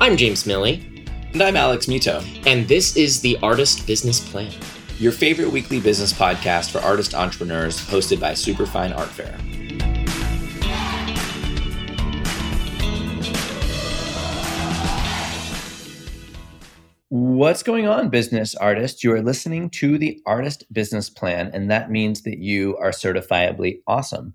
I'm James Miille. And I'm Alex Mitow. And this is the Artist Business Plan, your favorite weekly business podcast for artist entrepreneurs hosted by Superfine Art Fair. What's going on, business artists? You are listening to the Artist Business Plan, and that means that you are certifiably awesome.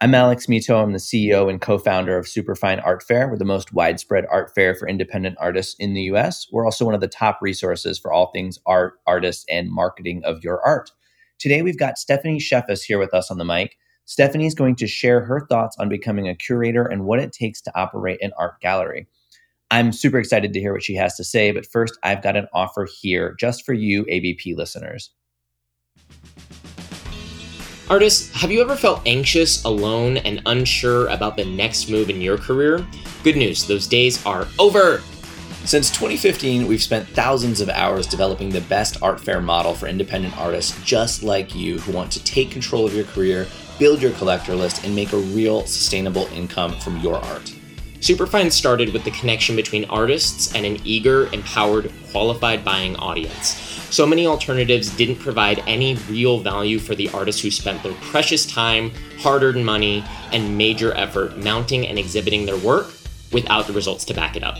I'm Alex Mitow. I'm the CEO and co founder of Superfine Art Fair. We're the most widespread art fair for independent artists in the US. We're also one of the top resources for all things art, artists, and marketing of your art. Today, we've got Stephanie Chefas here with us on the mic. Stephanie is going to share her thoughts on becoming a curator and what it takes to operate an art gallery. I'm super excited to hear what she has to say, but first, I've got an offer here just for you, ABP listeners. Artists, have you ever felt anxious, alone, and unsure about the next move in your career? Good news, those days are over. Since 2015, we've spent thousands of hours developing the best art fair model for independent artists just like you who want to take control of your career, build your collector list, and make a real sustainable income from your art. Superfine started with the connection between artists and an eager, empowered, qualified buying audience. So many alternatives didn't provide any real value for the artists who spent their precious time, hard earned money, and major effort mounting and exhibiting their work without the results to back it up.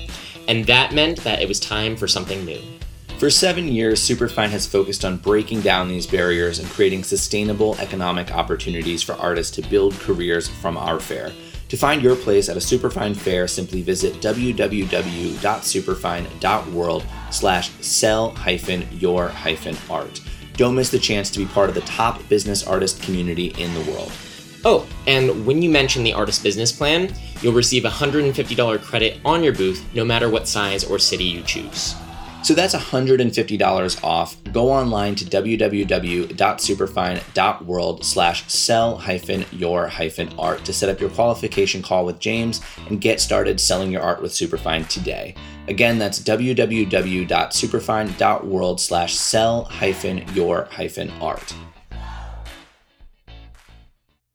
And that meant that it was time for something new. For seven years, Superfine has focused on breaking down these barriers and creating sustainable economic opportunities for artists to build careers from our fair. To find your place at a Superfine fair, simply visit www.superfine.world slash sell hyphen your hyphen art. Don't miss the chance to be part of the top business artist community in the world. Oh, and when you mention the artist business plan, you'll receive a $150 credit on your booth no matter what size or city you choose. So that's $150 off. Go online to www.superfine.world slash sell hyphen your hyphen art to set up your qualification call with James and get started selling your art with Superfine today. Again, that's www.superfine.world slash sell hyphen your hyphen art.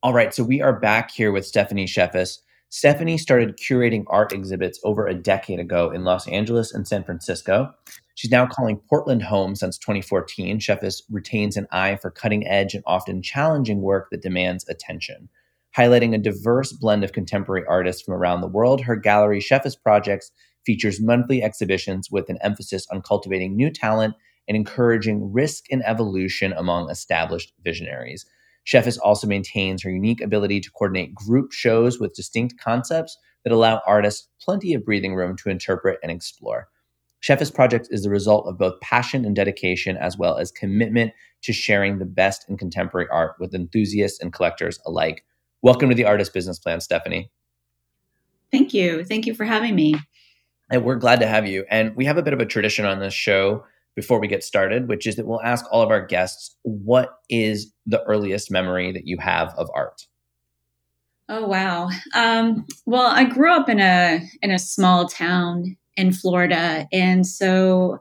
All right, so we are back here with Stephanie Chefas. Stephanie started curating art exhibits over a decade ago in Los Angeles and San Francisco. She's now calling Portland home since 2014. Chefas retains an eye for cutting edge and often challenging work that demands attention. Highlighting a diverse blend of contemporary artists from around the world, her gallery Chefas Projects features monthly exhibitions with an emphasis on cultivating new talent and encouraging risk and evolution among established visionaries. Chefas also maintains her unique ability to coordinate group shows with distinct concepts that allow artists plenty of breathing room to interpret and explore. Chefas Project is the result of both passion and dedication, as well as commitment to sharing the best in contemporary art with enthusiasts and collectors alike. Welcome to the Artist Business Plan, Stephanie. Thank you. Thank you for having me. And we're glad to have you. And we have a bit of a tradition on this show before we get started, which is that we'll ask all of our guests what is the earliest memory that you have of art? Oh wow. Um, well, I grew up in a in a small town in Florida, and so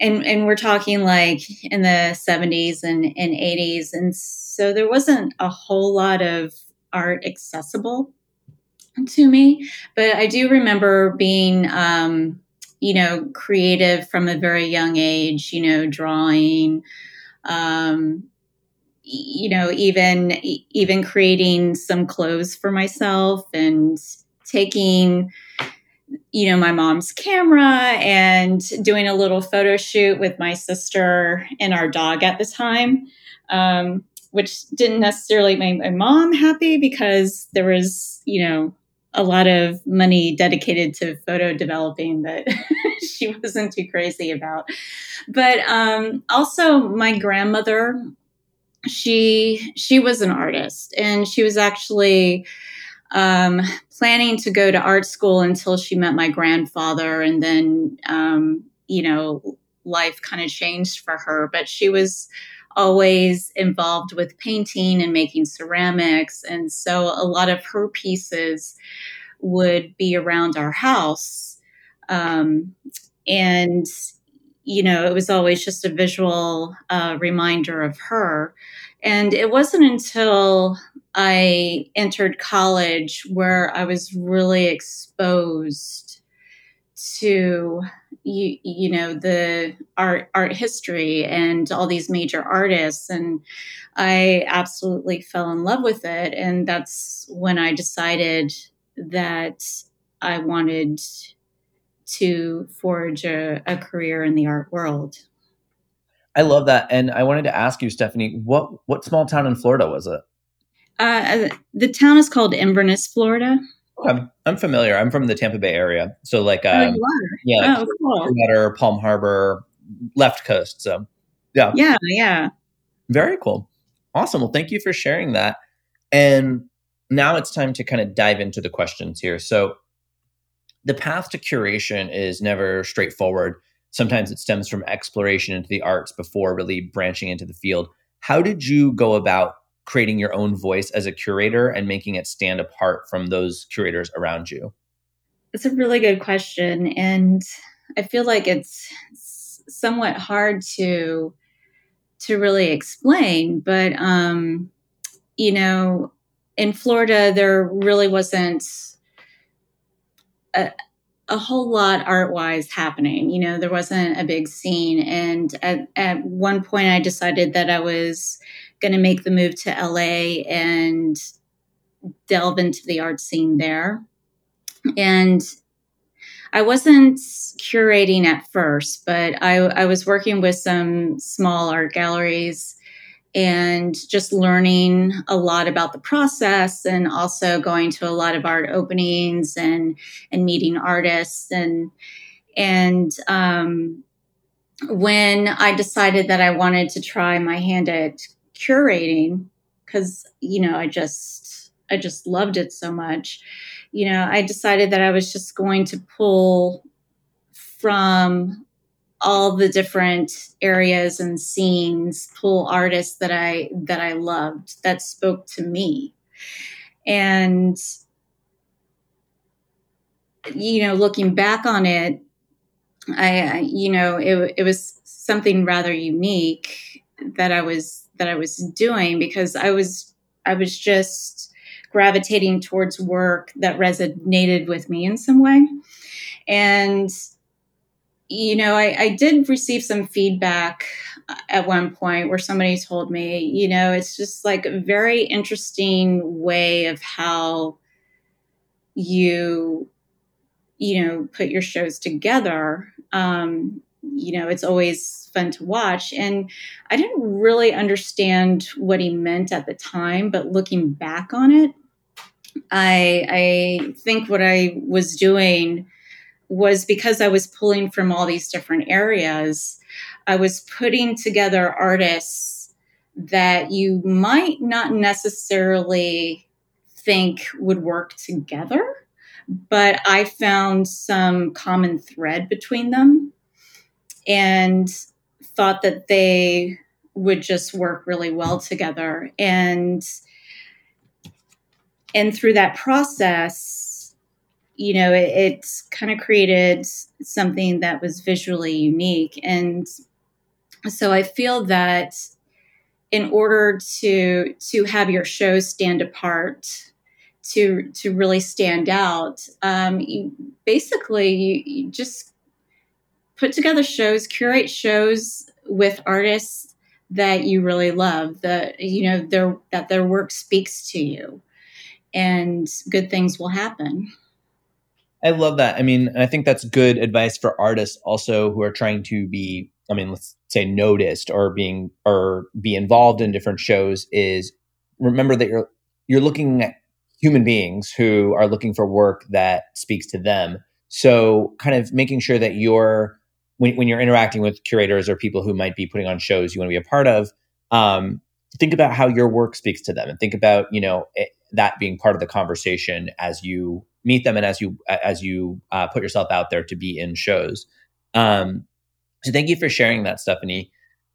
and and we're talking like in the 70s and, and 80s, and so there wasn't a whole lot of art accessible to me, but I do remember being um, you know, creative from a very young age, you know, drawing, um, you know, even even creating some clothes for myself and taking you know my mom's camera and doing a little photo shoot with my sister and our dog at the time um, which didn't necessarily make my mom happy because there was you know a lot of money dedicated to photo developing that she wasn't too crazy about. But um, also, my grandmother, she she was an artist, and she was actually um, planning to go to art school until she met my grandfather, and then um, you know life kind of changed for her. But she was always involved with painting and making ceramics. And so a lot of her pieces would be around our house. Um, and, you know, it was always just a visual uh, reminder of her. And it wasn't until I entered college where I was really exposed to you, you know the art art history and all these major artists. And i absolutely fell in love with it. And that's when i decided that i wanted to forge a, a career in the art world. I love that. And i wanted to ask you stephanie what what small town in florida was it? Uh, the town is called inverness florida I'm I'm familiar. I'm from the Tampa Bay area, so like um, oh, yeah, like oh, cool. Palm Harbor, left coast. So yeah, yeah, yeah. Very cool, awesome. Well, thank you for sharing that. And now it's time to kind of dive into the questions here. So the path to curation is never straightforward. Sometimes it stems from exploration into the arts before really branching into the field. How did you go about creating your own voice as a curator and making it stand apart from those curators around you? It's a really good question. And I feel like it's somewhat hard to to really explain, but um, you know, in Florida there really wasn't a, a whole lot art wise happening. You know, there wasn't a big scene. And at, at one point, I decided that I was going to make the move to LA and delve into the art scene there. And I wasn't curating at first, but I, I was working with some small art galleries and just learning a lot about the process and also going to a lot of art openings and and meeting artists and and um, when I decided that I wanted to try my hand at curating because you know I just I just loved it so much. You know, I decided that I was just going to pull from all the different areas and scenes, pull artists that I that I loved that spoke to me. And you know, looking back on it, I you know, it it was something rather unique that I was that I was doing because I was I was just gravitating towards work that resonated with me in some way. And you know, I, I did receive some feedback at one point where somebody told me, you know, it's just like a very interesting way of how you, you know, put your shows together. Um, you know, it's always fun to watch. And I didn't really understand what he meant at the time, but looking back on it, I I think what I was doing was because I was pulling from all these different areas, I was putting together artists that you might not necessarily think would work together, but I found some common thread between them and thought that they would just work really well together. And and through that process you know it, it kind of created something that was visually unique. And so i feel that in order to to have your show stand apart to to really stand out um, you, basically you, you just put together shows, curate shows with artists that you really love, that you know their that their work speaks to you, and good things will happen. I love that. I mean, I think that's good advice for artists also who are trying to be, I mean, let's say noticed or being or be involved in different shows is remember that you're you're looking at human beings who are looking for work that speaks to them. So kind of making sure that you're when, when you're interacting with curators or people who might be putting on shows you want to be a part of um, think about how your work speaks to them and think about you know it, that being part of the conversation as you meet them and as you as you uh, put yourself out there to be in shows. Um, so thank you for sharing that stephanie.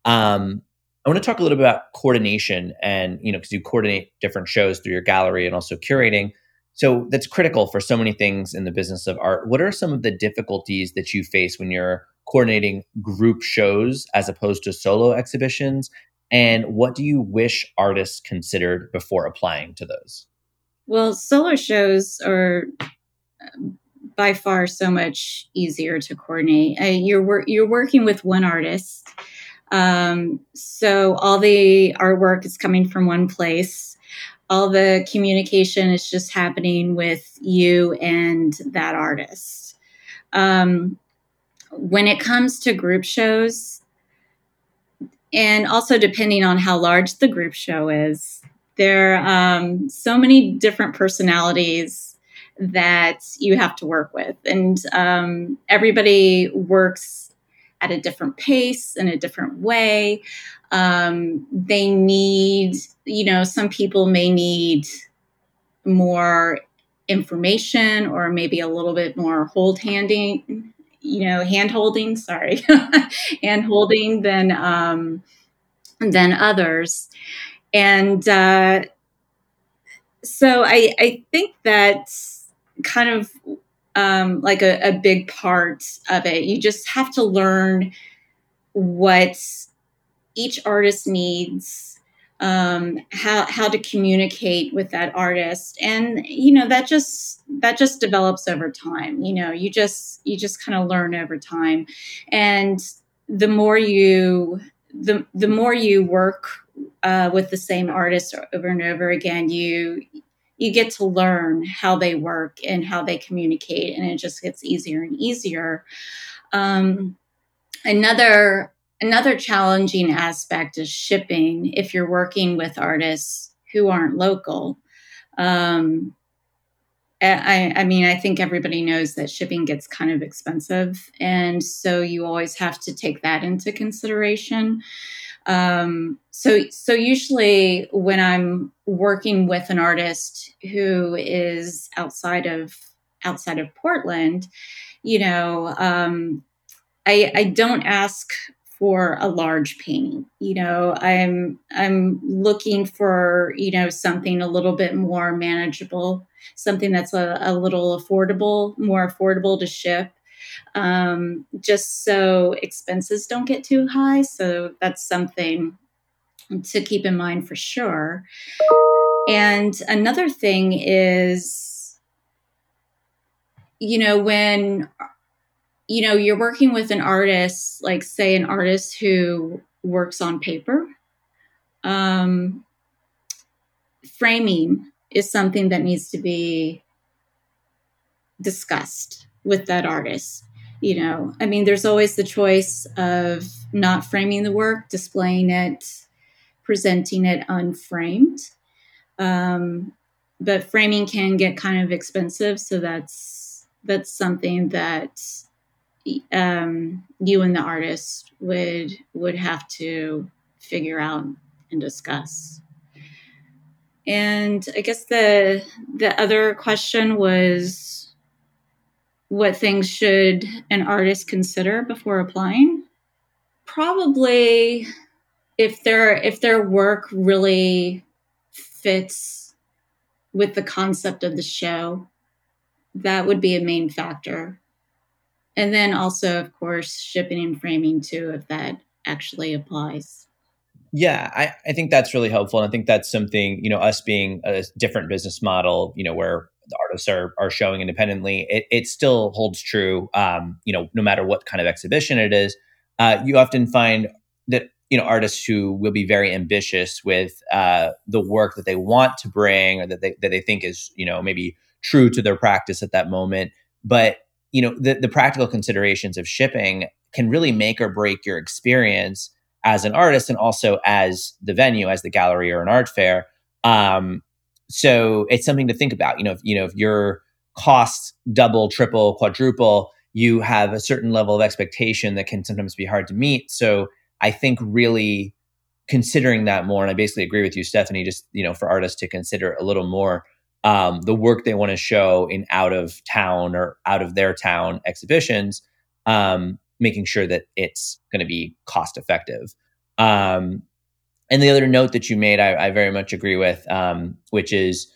Um, i want to talk a little bit about coordination and you know because you coordinate different shows through your gallery and also curating. So that's critical for so many things in the business of art. What are some of the difficulties that you face when you're coordinating group shows as opposed to solo exhibitions? And what do you wish artists considered before applying to those? Well, solo shows are by far so much easier to coordinate. Uh, you're wor- you're working with one artist, um, so all the artwork is coming from one place. All the communication is just happening with you and that artist. Um, when it comes to group shows, and also depending on how large the group show is, there are um, so many different personalities that you have to work with, and um, everybody works at a different pace in a different way. Um, they need, you know, some people may need more information or maybe a little bit more hold handing you know, hand holding, sorry, hand holding than, um, than others. And, uh, so I, I think that's kind of, um, like a, a big part of it. You just have to learn what each artist needs um, how how to communicate with that artist. And you know that just that just develops over time. You know you just you just kind of learn over time. And the more you the the more you work uh, with the same artist over and over again you you get to learn how they work and how they communicate and it just gets easier and easier. Um, another Another challenging aspect is shipping if you're working with artists who aren't local. Um, I, I, mean, I think everybody knows that shipping gets kind of expensive. And so you always have to take that into consideration. Um, so, so usually when I'm working with an artist who is outside of, outside of Portland, you know, um, I, I don't ask for a large painting. You know, I'm I'm looking for, you know, something a little bit more manageable, something that's a, a little affordable, more affordable to ship. Um, just so expenses don't get too high. So that's something to keep in mind for sure. And another thing is, you know, when you know, you're working with an artist, like say an artist who works on paper. Um, framing is something that needs to be discussed with that artist. You know, I mean, there's always the choice of not framing the work, displaying it, presenting it unframed. Um, but framing can get kind of expensive, so that's that's something that um, you and the artist would would have to figure out and discuss. And I guess the the other question was what things should an artist consider before applying? Probably if their if their work really fits with the concept of the show, that would be a main factor and then also, of course, shipping and framing too, if that actually applies. Yeah, I, I think that's really helpful. And I think that's something, you know, us being a different business model, you know, where the artists are, are showing independently, it, it still holds true, um, you know, no matter what kind of exhibition it is. Uh, you often find that, you know, artists who will be very ambitious with uh, the work that they want to bring or that they, that they think is, you know, maybe true to their practice at that moment. But you know the, the practical considerations of shipping can really make or break your experience as an artist and also as the venue as the gallery or an art fair. Um, so it's something to think about. You know if you know if your costs double triple quadruple you have a certain level of expectation that can sometimes be hard to meet. So i think really considering that more and i basically agree with you stephanie just you know for artists to consider a little more um, the work they want to show in out of town or out of their town exhibitions, um, making sure that it's going to be cost effective. Um, and the other note that you made, I, I very much agree with, um, which is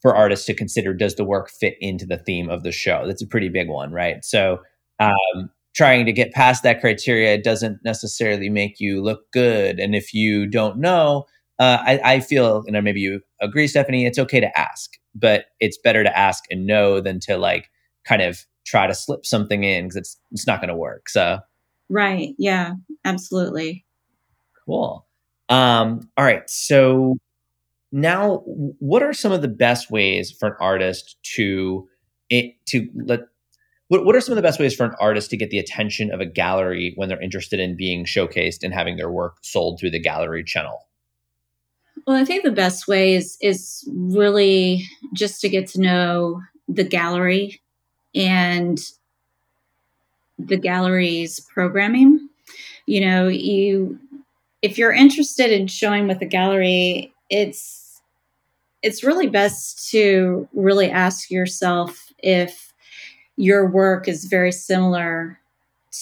for artists to consider does the work fit into the theme of the show? That's a pretty big one, right? So, um, trying to get past that criteria doesn't necessarily make you look good. And if you don't know, uh, I, I, feel, know, maybe you agree, Stephanie, it's okay to ask but it's better to ask and know than to like kind of try to slip something in because it's it's not going to work. So right, yeah, absolutely. Cool. Um, all right, so now what are some of the best ways for an artist to it to let what, what are some of the best ways for an artist to get the attention of a gallery when they're interested in being showcased and having their work sold through the gallery channel? Well, I think the best way is is really just to get to know the gallery and the gallery's programming. You know, you if you're interested in showing with the gallery, it's it's really best to really ask yourself if your work is very similar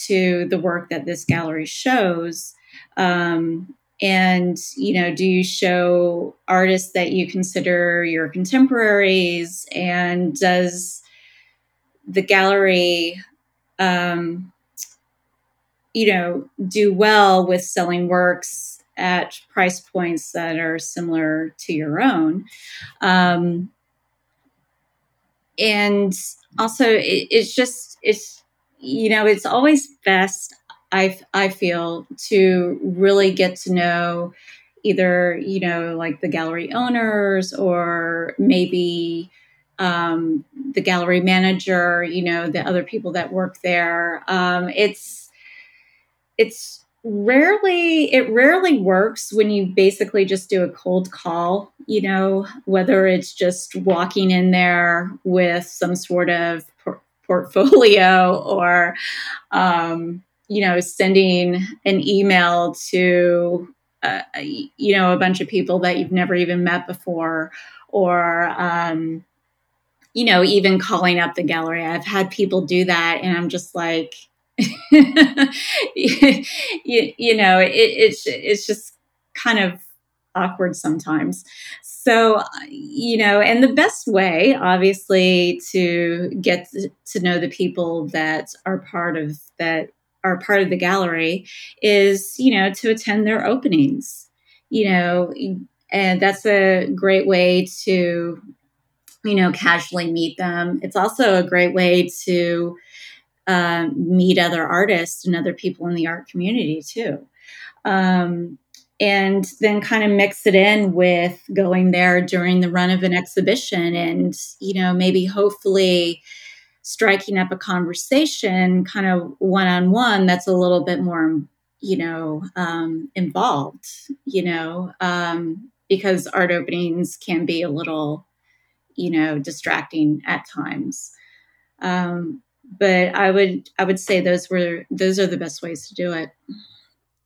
to the work that this gallery shows um, and you know do you show artists that you consider your contemporaries? And does the gallery um, you know do well with selling works at price points that are similar to your own? Um, and also it, it's just it's you know it's always best I, I feel to really get to know either you know like the gallery owners or maybe um, the gallery manager you know the other people that work there. Um, it's it's rarely it rarely works when you basically just do a cold call you know whether it's just walking in there with some sort of por- portfolio or um, you know, sending an email to, uh, you know, a bunch of people that you've never even met before, or, um, you know, even calling up the gallery. I've had people do that, and I'm just like, you, you, know, it, it's it's just kind of awkward sometimes. So, you know, and the best way, obviously, to get to know the people that are part of that are part of the gallery is, you know, to attend their openings, you know, and that's a great way to, you know, casually meet them. It's also a great way to um, meet other artists and other people in the art community too. Um, and then kind of mix it in with going there during the run of an exhibition and, you know, maybe hopefully striking up a conversation kind of one on one that's a little bit more you know um, involved you know um, because art openings can be a little you know distracting at times. Um, but i would i would say those were those are the best ways to do it.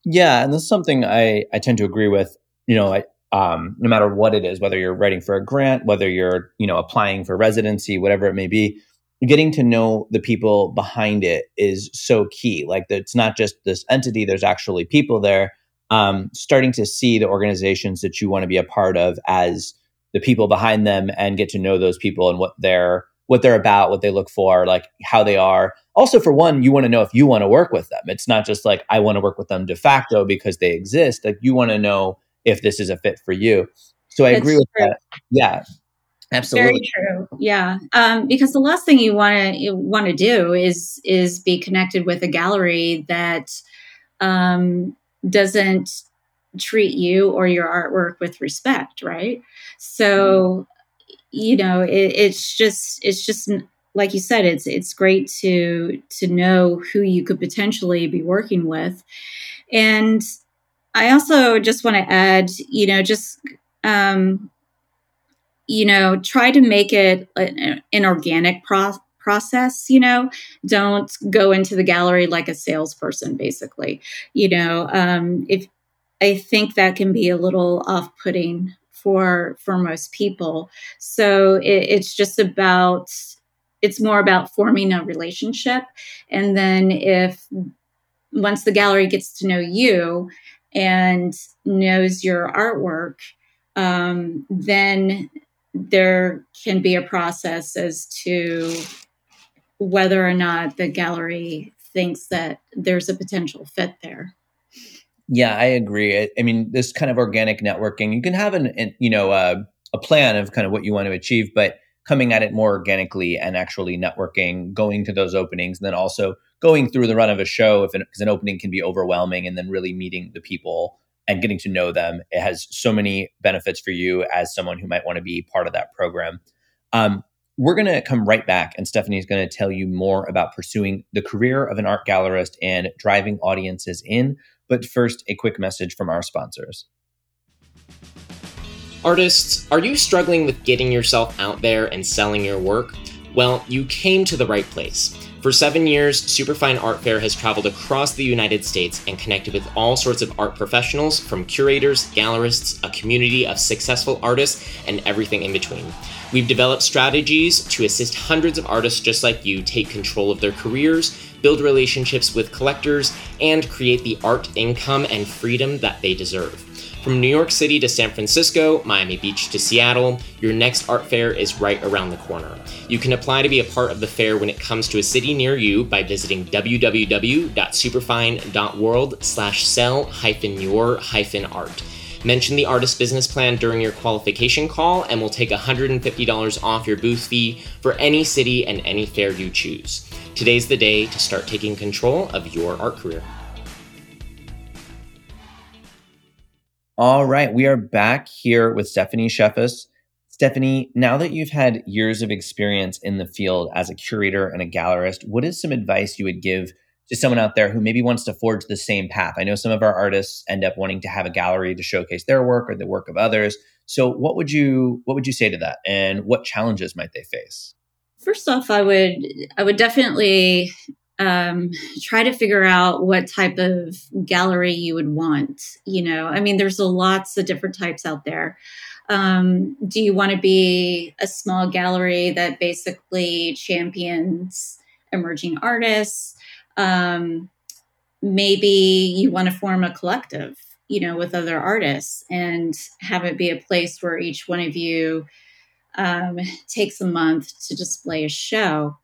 Yeah and this is something i i tend to agree with you know i um, no matter what it is whether you're writing for a grant whether you're you know applying for residency whatever it may be getting to know the people behind it is so key. Like it's not just this entity, there's actually people there. Um, starting to see the organizations that you want to be a part of as the people behind them and get to know those people and what they're what they're about, what they look for, like how they are. Also, for one, you want to know if you want to work with them. It's not just like I want to work with them de facto because they exist. Like you want to know if this is a fit for you. So I That's agree with true. that. Yeah. Absolutely. Very true. Yeah. Um, because the last thing you want to want to do is is be connected with a gallery that um, doesn't treat you or your artwork with respect, right? So, you know, it, it's just it's just like you said, it's it's great to to know who you could potentially be working with, and I also just want to add, you know, just um, you know, try to make it an organic pro- process, you know, don't go into the gallery like a salesperson, basically. You know, um, if I think that can be a little off putting for for most people. So it, it's just about it's more about forming a relationship and then if once the gallery gets to know you and knows your artwork um, then there can be a process as to whether or not the gallery thinks that there's a potential fit there. Yeah, I agree. I, I mean, this kind of organic networking, you can have an, an you know, uh, a plan of kind of what you want to achieve, but coming at it more organically and actually networking, going to those openings, and then also going through the run of a show if because an, an opening can be overwhelming, and then really meeting the people and getting to know them. It has so many benefits for you as someone who might want to be part of that program. Um, we're going to come right back, and Stephanie is going to tell you more about pursuing the career of an art gallerist and driving audiences in. But first, a quick message from our sponsors. Artists, are you struggling with getting yourself out there and selling your work? Well, you came to the right place. For seven years, Superfine Art Fair has traveled across the United States and connected with all sorts of art professionals, from curators, gallerists, a community of successful artists, and everything in between. We've developed strategies to assist hundreds of artists just like you take control of their careers, build relationships with collectors, and create the art income and freedom that they deserve. From New York City to San Francisco, Miami Beach to Seattle, your next art fair is right around the corner. You can apply to be a part of the fair when it comes to a city near you by visiting www.superfine.world slash sell hyphen your hyphen art. Mention the artist business plan during your qualification call, and we'll take $150 off your booth fee for any city and any fair you choose. Today's the day to start taking control of your art career. All right, we are back here with Stephanie Chefas. Stephanie, now that you've had years of experience in the field as a curator and a gallerist, what is some advice you would give to someone out there who maybe wants to forge the same path? I know some of our artists end up wanting to have a gallery to showcase their work or the work of others. So, what would you what would you say to that, and what challenges might they face? First off, I would I would definitely um, try to figure out what type of gallery you would want. You know, I mean, there's lots of different types out there. Um, do you want to be a small gallery that basically champions emerging artists? Um, maybe you want to form a collective, you know, with other artists and have it be a place where each one of you um, takes a month to display a show.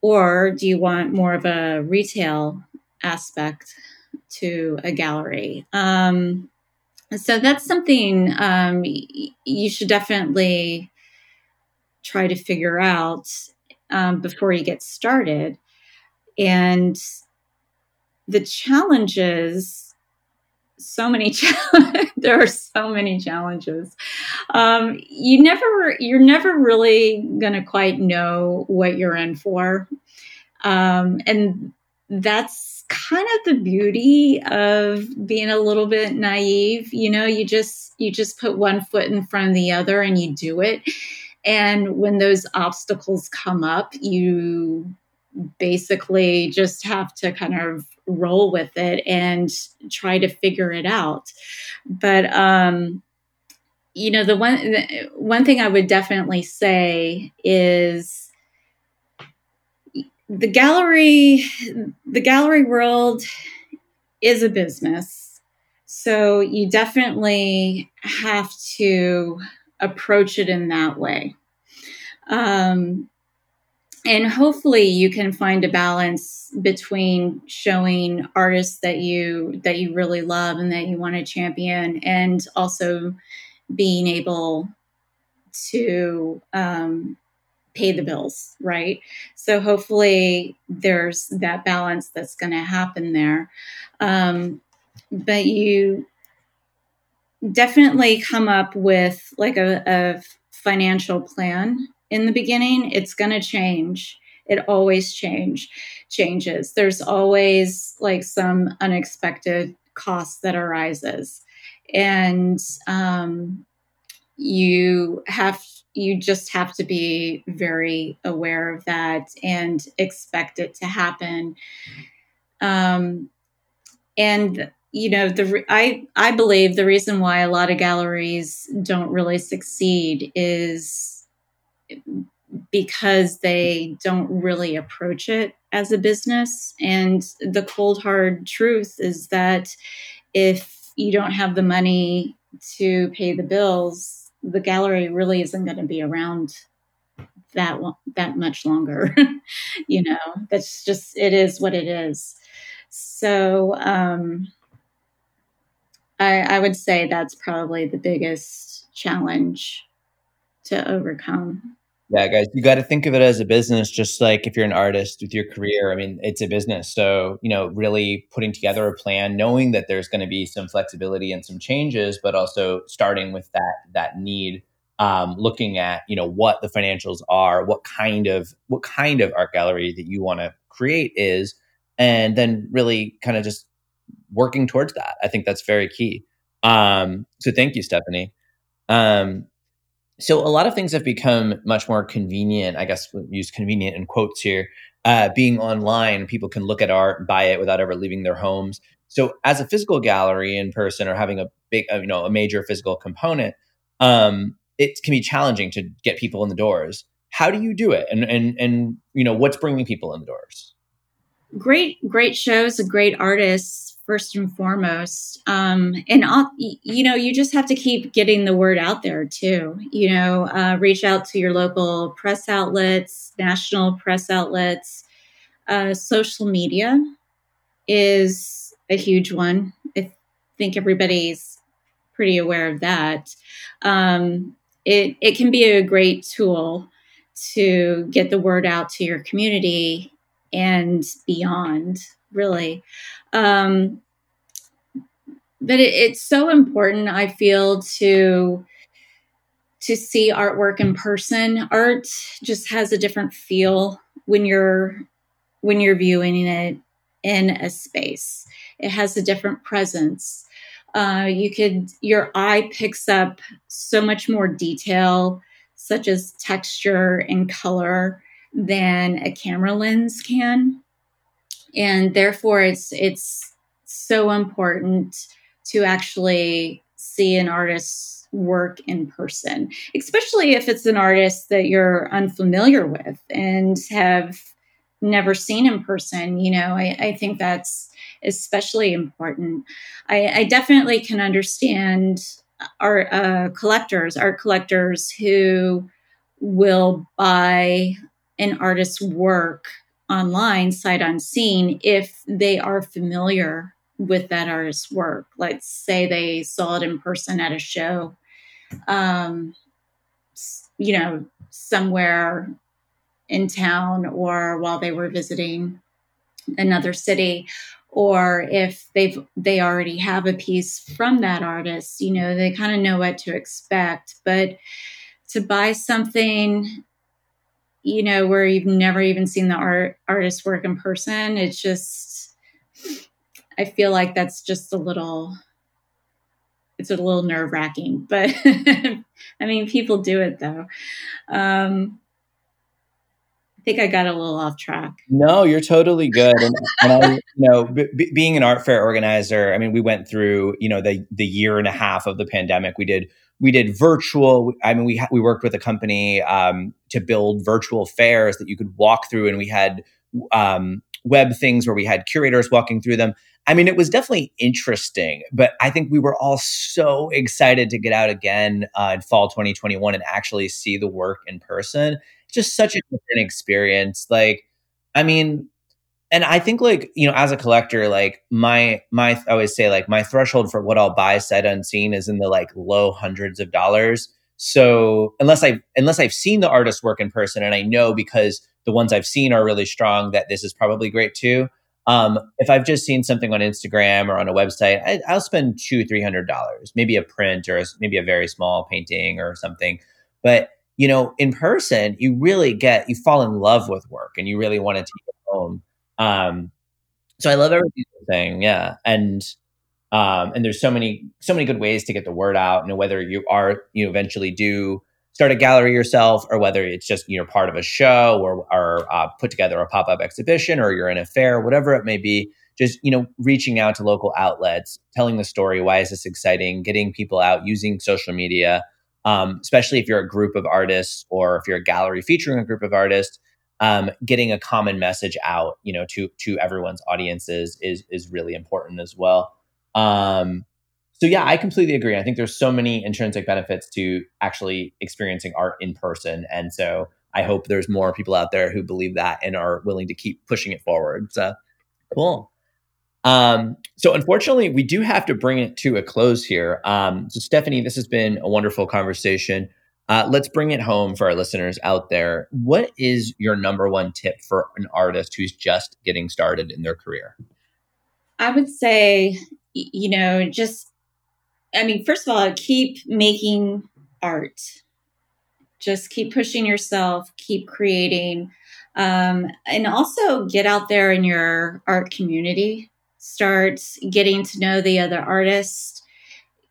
Or do you want more of a retail aspect to a gallery? Um, so that's something um, you should definitely try to figure out um, before you get started. And the challenges so many there are so many challenges. Um, you never you're never really going to quite know what you're in for. Um, and that's kind of the beauty of being a little bit naive. You know you just you just put one foot in front of the other and you do it. And when those obstacles come up you basically just have to kind of roll with it and try to figure it out. But um, you know, the one the one thing I would definitely say is the gallery the gallery world is a business. So you definitely have to approach it in that way. Um, and hopefully you can find a balance between showing artists that you that you really love and that you want to champion and also being able to um, pay the bills right? So hopefully there's that balance that's going to happen there. Um, but you definitely come up with like a, a financial plan in the beginning, it's going to change. It always change changes. There's always like some unexpected cost that arises, and um, you have you just have to be very aware of that and expect it to happen. Um, and you know the I I believe the reason why a lot of galleries don't really succeed is because they don't really approach it as a business. And the cold, hard truth is that if you don't have the money to pay the bills, the gallery really isn't going to be around that that much longer. you know, that's just it is what it is. So um, I, I would say that's probably the biggest challenge to overcome. Yeah, guys, you got to think of it as a business, just like if you're an artist with your career. I mean, it's a business. So, you know, really putting together a plan, knowing that there's going to be some flexibility and some changes, but also starting with that that need, um, looking at you know what the financials are, what kind of what kind of art gallery that you want to create is, and then really kind of just working towards that. I think that's very key. Um, so, thank you, Stephanie. Um, so a lot of things have become much more convenient. I guess we'll use convenient in quotes here. Uh, being online, people can look at art buy it without ever leaving their homes. So as a physical gallery in person or having a big, uh, you know, a major physical component, um, it can be challenging to get people in the doors. How do you do it? And and and you know, what's bringing people in the doors? Great, great shows, great artists first and foremost. Um, and I'll, you know, you just have to keep getting the word out there too. You know, uh, reach out to your local press outlets, national press outlets. Uh, social media is a huge one. I think everybody's pretty aware of that. Um, it it can be a great tool to get the word out to your community and beyond really um, but it, it's so important, I feel, to to see artwork in person. Art just has a different feel when you're when you're viewing it in a space. It has a different presence. Uh, you could your eye picks up so much more detail, such as texture and color, than a camera lens can, and therefore it's it's so important to actually see an artist's work in person, especially if it's an artist that you're unfamiliar with and have never seen in person. You know, I, I think that's especially important. I, I definitely can understand art uh, collectors, art collectors who will buy an artist's work online, sight unseen, if they are familiar with that artist's work. Let's say they saw it in person at a show, um, you know, somewhere in town or while they were visiting another city or if they've they already have a piece from that artist you know they kind of know what to expect but to buy something you know where you've never even seen the art artist work in person it's just I feel like that's just a little it's a little nerve wracking, but I mean, people do it though. Um, I think I got a little off track. No, you're totally good. And, and I, you know, b- being an art fair organizer, I mean, we went through, you know, the the year and a half of the pandemic. We did we did virtual. I mean, we ha- we worked with a company um, to build virtual fairs that you could walk through, and we had um, web things where we had curators walking through them. I mean, it was definitely interesting, but I think we were all so excited to get out again uh, in fall 2021 and actually see the work in person. Just such a different experience. Like, I mean, and I think like you know, as a collector, like my my I always say like my threshold for what I'll buy sight unseen is in the like low hundreds of dollars. So unless I unless I've seen the artist work in person and I know because the ones I've seen are really strong that this is probably great too. Um, if I've just seen something on Instagram or on a website, I, will spend two, three hundred dollars, maybe a print or a, maybe a very small painting or something. But you know, in person, you really get you fall in love with work and you really want to take it home. Um, so I love everything yeah, and um, and there's so many so many good ways to get the word out. Know, whether you are you eventually do start a gallery yourself or whether it's just you know part of a show or, or uh, put together a pop-up exhibition or you're in a fair whatever it may be just you know reaching out to local outlets telling the story why is this exciting getting people out using social media um, especially if you're a group of artists or if you're a gallery featuring a group of artists um, getting a common message out you know to to everyone's audiences is is really important as well um, so yeah, I completely agree. I think there's so many intrinsic benefits to actually experiencing art in person, and so I hope there's more people out there who believe that and are willing to keep pushing it forward. So cool. Um, so unfortunately, we do have to bring it to a close here. Um, so Stephanie, this has been a wonderful conversation. Uh, let's bring it home for our listeners out there. What is your number one tip for an artist who's just getting started in their career? I would say, you know, just, I mean, first of all, keep making art. Just keep pushing yourself, keep creating, um, and also get out there in your art community. Start getting to know the other artists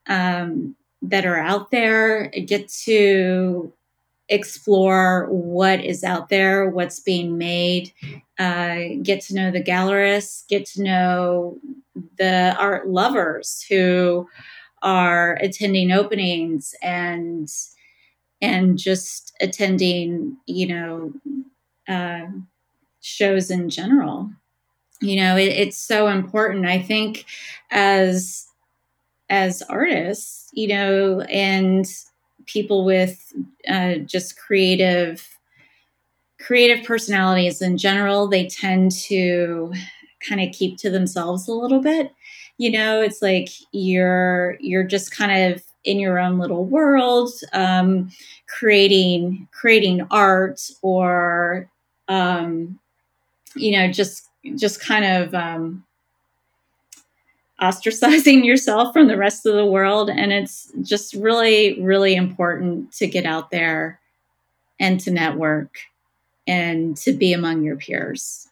um, that are out there. Get to explore what is out there, what's being made, uh, get to know the gallerists, get to know the art lovers who are attending openings and and just attending, you know, uh, shows in general. You know, it, it's so important. I think as as artists, you know, and people with uh, just creative creative personalities in general, they tend to kind of keep to themselves a little bit. You know, it's like you're you're just kind of in your own little world, um, creating creating art or um, you know just just kind of um, ostracizing yourself from the rest of the world. And it's just really, really important to get out there and to network and to be among your peers.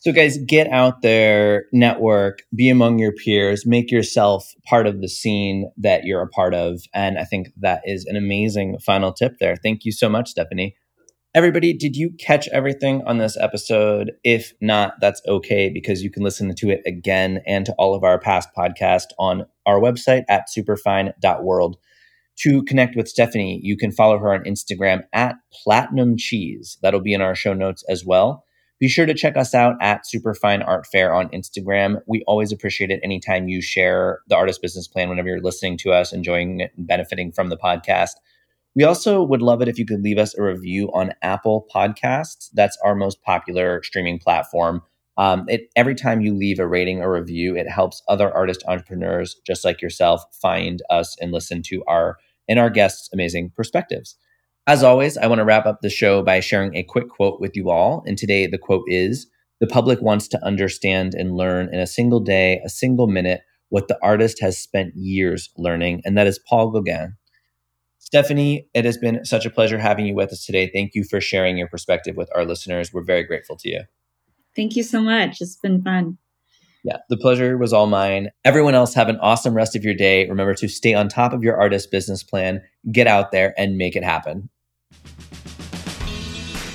So, guys, get out there, network, be among your peers, make yourself part of the scene that you're a part of. And I think that is an amazing final tip there. Thank you so much, Stephanie. Everybody, did you catch everything on this episode? If not, that's okay because you can listen to it again and to all of our past podcasts on our website at superfine.world. To connect with Stephanie, you can follow her on Instagram at platinum cheese. That'll be in our show notes as well. Be sure to check us out at Superfine Art Fair on Instagram. We always appreciate it anytime you share the artist business plan whenever you're listening to us, enjoying it, and benefiting from the podcast. We also would love it if you could leave us a review on Apple Podcasts. That's our most popular streaming platform. Um, it, every time you leave a rating or review, it helps other artist entrepreneurs just like yourself find us and listen to our and our guests' amazing perspectives. As always, I want to wrap up the show by sharing a quick quote with you all. And today, the quote is The public wants to understand and learn in a single day, a single minute, what the artist has spent years learning. And that is Paul Gauguin. Stephanie, it has been such a pleasure having you with us today. Thank you for sharing your perspective with our listeners. We're very grateful to you. Thank you so much. It's been fun. Yeah, the pleasure was all mine. Everyone else, have an awesome rest of your day. Remember to stay on top of your artist business plan, get out there and make it happen.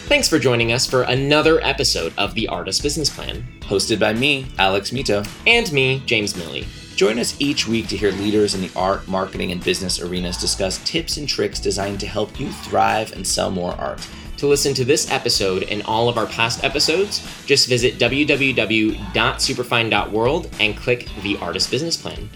Thanks for joining us for another episode of The Artist Business Plan. Hosted by me, Alex Mitow. And me, James Miille. Join us each week to hear leaders in the art, marketing, and business arenas discuss tips and tricks designed to help you thrive and sell more art. To listen to this episode and all of our past episodes, just visit www.superfine.world and click the Artist Business Plan.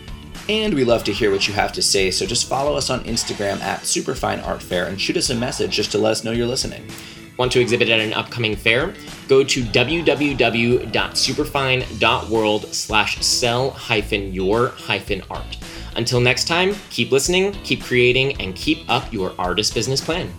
And we love to hear what you have to say, so just follow us on Instagram at Superfine Art Fair and shoot us a message just to let us know you're listening. Want to exhibit at an upcoming fair? Go to www.superfine.world slash sell hyphen your hyphen art. Until next time, keep listening, keep creating, and keep up your artist business plan.